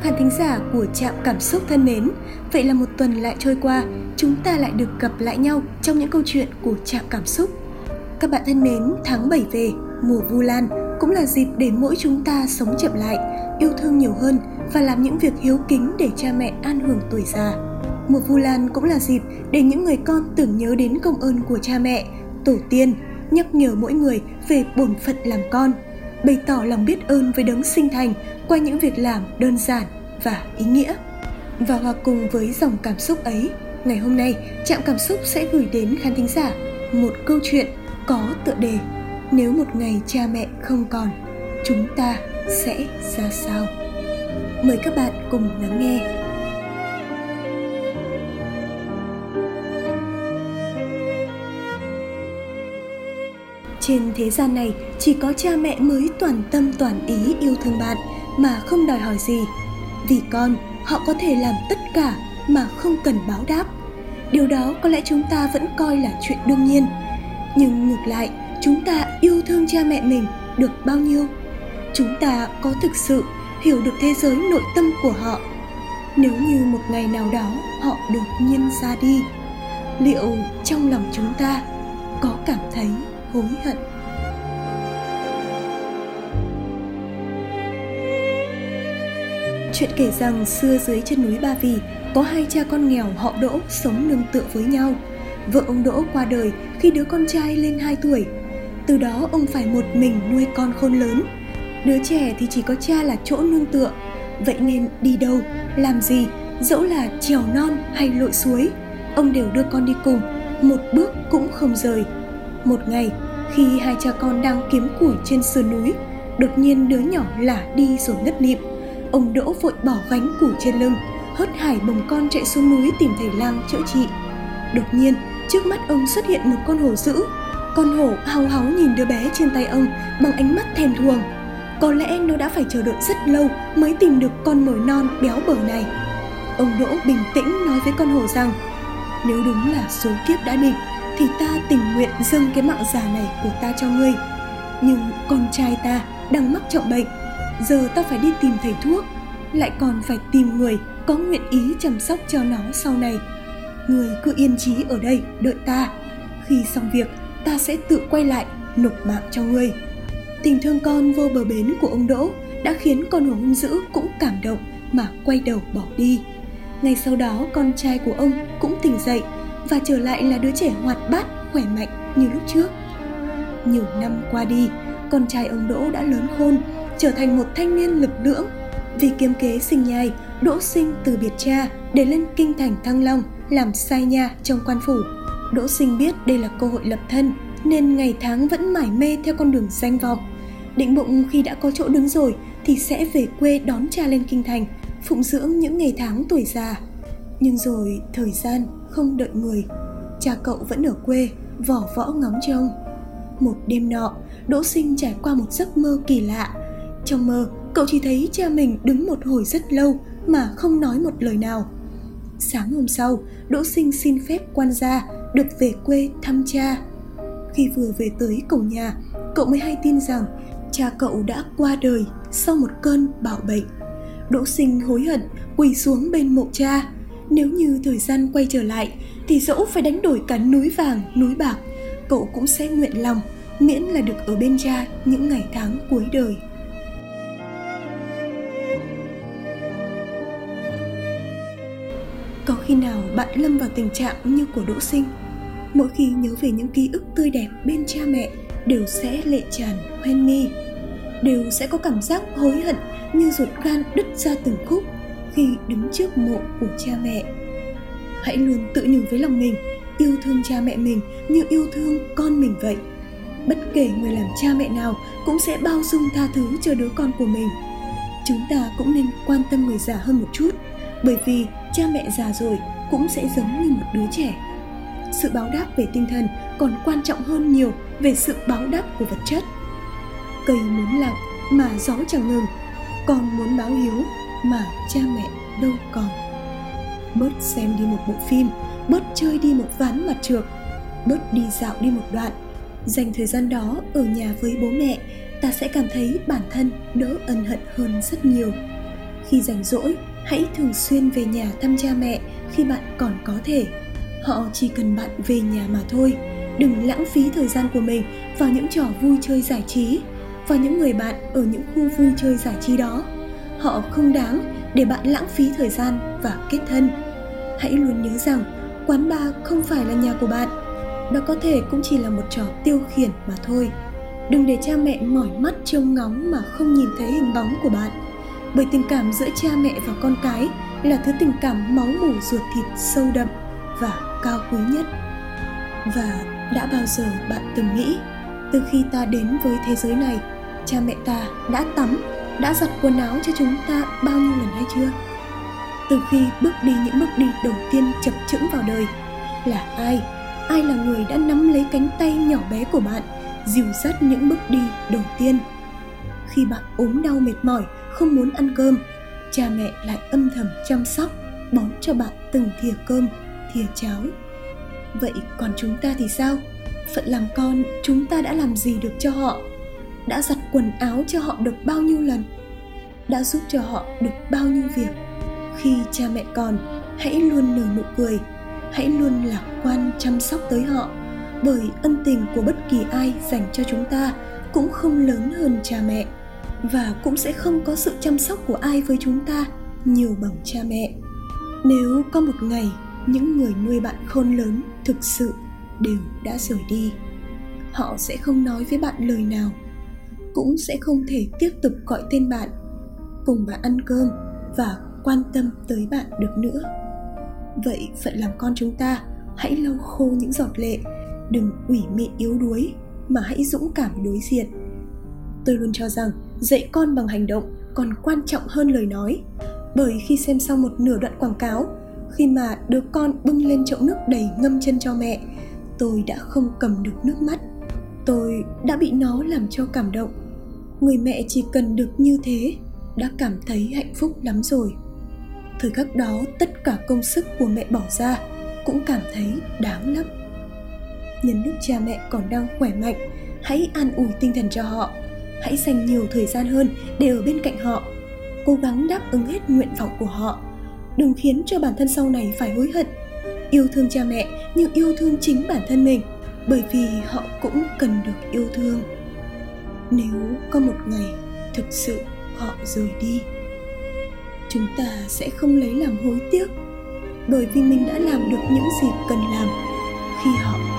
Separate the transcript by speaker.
Speaker 1: các khán thính giả của Trạm Cảm Xúc thân mến, vậy là một tuần lại trôi qua, chúng ta lại được gặp lại nhau trong những câu chuyện của Trạm Cảm Xúc. Các bạn thân mến, tháng 7 về, mùa Vu Lan cũng là dịp để mỗi chúng ta sống chậm lại, yêu thương nhiều hơn và làm những việc hiếu kính để cha mẹ an hưởng tuổi già. Mùa Vu Lan cũng là dịp để những người con tưởng nhớ đến công ơn của cha mẹ, tổ tiên, nhắc nhở mỗi người về bổn phận làm con – bày tỏ lòng biết ơn với đấng sinh thành qua những việc làm đơn giản và ý nghĩa. Và hòa cùng với dòng cảm xúc ấy, ngày hôm nay Trạm Cảm Xúc sẽ gửi đến khán thính giả một câu chuyện có tựa đề Nếu một ngày cha mẹ không còn, chúng ta sẽ ra sao? Mời các bạn cùng lắng nghe. Trên thế gian này chỉ có cha mẹ mới toàn tâm toàn ý yêu thương bạn mà không đòi hỏi gì. Vì con, họ có thể làm tất cả mà không cần báo đáp. Điều đó có lẽ chúng ta vẫn coi là chuyện đương nhiên. Nhưng ngược lại, chúng ta yêu thương cha mẹ mình được bao nhiêu? Chúng ta có thực sự hiểu được thế giới nội tâm của họ nếu như một ngày nào đó họ đột nhiên ra đi liệu trong lòng chúng ta có cảm thấy hối hận Chuyện kể rằng xưa dưới chân núi Ba Vì có hai cha con nghèo họ Đỗ sống nương tựa với nhau. Vợ ông Đỗ qua đời khi đứa con trai lên 2 tuổi. Từ đó ông phải một mình nuôi con khôn lớn. Đứa trẻ thì chỉ có cha là chỗ nương tựa. Vậy nên đi đâu, làm gì, dẫu là trèo non hay lội suối, ông đều đưa con đi cùng, một bước cũng không rời. Một ngày, khi hai cha con đang kiếm củi trên sườn núi, đột nhiên đứa nhỏ lả đi rồi ngất lịm. Ông Đỗ vội bỏ gánh củi trên lưng, hớt hải bồng con chạy xuống núi tìm thầy lang chữa trị. Đột nhiên, trước mắt ông xuất hiện một con hổ dữ. Con hổ hào háo nhìn đứa bé trên tay ông bằng ánh mắt thèm thuồng. Có lẽ nó đã phải chờ đợi rất lâu mới tìm được con mồi non béo bở này. Ông Đỗ bình tĩnh nói với con hổ rằng nếu đúng là số kiếp đã định thì ta tình nguyện dâng cái mạng già này của ta cho ngươi. Nhưng con trai ta đang mắc trọng bệnh, giờ ta phải đi tìm thầy thuốc, lại còn phải tìm người có nguyện ý chăm sóc cho nó sau này. Người cứ yên trí ở đây, đợi ta. Khi xong việc, ta sẽ tự quay lại nộp mạng cho ngươi. Tình thương con vô bờ bến của ông đỗ đã khiến con hổ hung dữ cũng cảm động mà quay đầu bỏ đi. Ngay sau đó, con trai của ông cũng tỉnh dậy và trở lại là đứa trẻ hoạt bát, khỏe mạnh như lúc trước. Nhiều năm qua đi, con trai ông Đỗ đã lớn khôn, trở thành một thanh niên lực lưỡng. Vì kiếm kế sinh nhai, Đỗ sinh từ biệt cha để lên kinh thành Thăng Long làm sai nha trong quan phủ. Đỗ sinh biết đây là cơ hội lập thân nên ngày tháng vẫn mải mê theo con đường danh vọng. Định bụng khi đã có chỗ đứng rồi thì sẽ về quê đón cha lên kinh thành, phụng dưỡng những ngày tháng tuổi già. Nhưng rồi thời gian không đợi người. Cha cậu vẫn ở quê vỏ võ ngóng trông một đêm nọ, đỗ sinh trải qua một giấc mơ kỳ lạ. Trong mơ, cậu chỉ thấy cha mình đứng một hồi rất lâu mà không nói một lời nào. Sáng hôm sau, đỗ sinh xin phép quan gia được về quê thăm cha. Khi vừa về tới cổng nhà, cậu mới hay tin rằng cha cậu đã qua đời sau một cơn bạo bệnh. Đỗ sinh hối hận quỳ xuống bên mộ cha nếu như thời gian quay trở lại, thì dẫu phải đánh đổi cả núi vàng, núi bạc, cậu cũng sẽ nguyện lòng, miễn là được ở bên cha những ngày tháng cuối đời. Có khi nào bạn lâm vào tình trạng như của đỗ sinh? Mỗi khi nhớ về những ký ức tươi đẹp bên cha mẹ, đều sẽ lệ tràn, hoen mi đều sẽ có cảm giác hối hận như ruột gan đứt ra từng khúc khi đứng trước mộ của cha mẹ. Hãy luôn tự nhủ với lòng mình, yêu thương cha mẹ mình như yêu thương con mình vậy. Bất kể người làm cha mẹ nào cũng sẽ bao dung tha thứ cho đứa con của mình. Chúng ta cũng nên quan tâm người già hơn một chút, bởi vì cha mẹ già rồi cũng sẽ giống như một đứa trẻ. Sự báo đáp về tinh thần còn quan trọng hơn nhiều về sự báo đáp của vật chất. Cây muốn lặng mà gió chẳng ngừng, còn muốn báo hiếu mà cha mẹ đâu còn. Bớt xem đi một bộ phim, bớt chơi đi một ván mặt trượt bớt đi dạo đi một đoạn. Dành thời gian đó ở nhà với bố mẹ, ta sẽ cảm thấy bản thân đỡ ân hận hơn rất nhiều. Khi rảnh rỗi, hãy thường xuyên về nhà thăm cha mẹ khi bạn còn có thể. Họ chỉ cần bạn về nhà mà thôi. Đừng lãng phí thời gian của mình vào những trò vui chơi giải trí và những người bạn ở những khu vui chơi giải trí đó. Họ không đáng để bạn lãng phí thời gian và kết thân. Hãy luôn nhớ rằng, quán bar không phải là nhà của bạn. Đó có thể cũng chỉ là một trò tiêu khiển mà thôi. Đừng để cha mẹ mỏi mắt trông ngóng mà không nhìn thấy hình bóng của bạn. Bởi tình cảm giữa cha mẹ và con cái là thứ tình cảm máu mủ ruột thịt sâu đậm và cao quý nhất. Và đã bao giờ bạn từng nghĩ, từ khi ta đến với thế giới này, cha mẹ ta đã tắm đã giặt quần áo cho chúng ta bao nhiêu lần hay chưa? Từ khi bước đi những bước đi đầu tiên chập chững vào đời, là ai? Ai là người đã nắm lấy cánh tay nhỏ bé của bạn, dìu dắt những bước đi đầu tiên? Khi bạn ốm đau mệt mỏi, không muốn ăn cơm, cha mẹ lại âm thầm chăm sóc, bón cho bạn từng thìa cơm, thìa cháo. Vậy còn chúng ta thì sao? Phận làm con, chúng ta đã làm gì được cho họ? Đã giặt quần áo cho họ được bao nhiêu lần, đã giúp cho họ được bao nhiêu việc. Khi cha mẹ còn hãy luôn nở nụ cười, hãy luôn lạc quan chăm sóc tới họ, bởi ân tình của bất kỳ ai dành cho chúng ta cũng không lớn hơn cha mẹ và cũng sẽ không có sự chăm sóc của ai với chúng ta nhiều bằng cha mẹ. Nếu có một ngày những người nuôi bạn khôn lớn thực sự đều đã rời đi, họ sẽ không nói với bạn lời nào cũng sẽ không thể tiếp tục gọi tên bạn. Cùng bạn ăn cơm và quan tâm tới bạn được nữa. Vậy phận làm con chúng ta, hãy lau khô những giọt lệ. Đừng ủy mị yếu đuối, mà hãy dũng cảm đối diện. Tôi luôn cho rằng dạy con bằng hành động còn quan trọng hơn lời nói. Bởi khi xem xong một nửa đoạn quảng cáo, khi mà đứa con bưng lên chậu nước đầy ngâm chân cho mẹ, tôi đã không cầm được nước mắt đã bị nó làm cho cảm động. Người mẹ chỉ cần được như thế đã cảm thấy hạnh phúc lắm rồi. Thời khắc đó, tất cả công sức của mẹ bỏ ra cũng cảm thấy đáng lắm. Nhân lúc cha mẹ còn đang khỏe mạnh, hãy an ủi tinh thần cho họ. Hãy dành nhiều thời gian hơn để ở bên cạnh họ. Cố gắng đáp ứng hết nguyện vọng của họ. Đừng khiến cho bản thân sau này phải hối hận. Yêu thương cha mẹ như yêu thương chính bản thân mình bởi vì họ cũng cần được yêu thương. Nếu có một ngày thực sự họ rời đi, chúng ta sẽ không lấy làm hối tiếc, bởi vì mình đã làm được những gì cần làm khi họ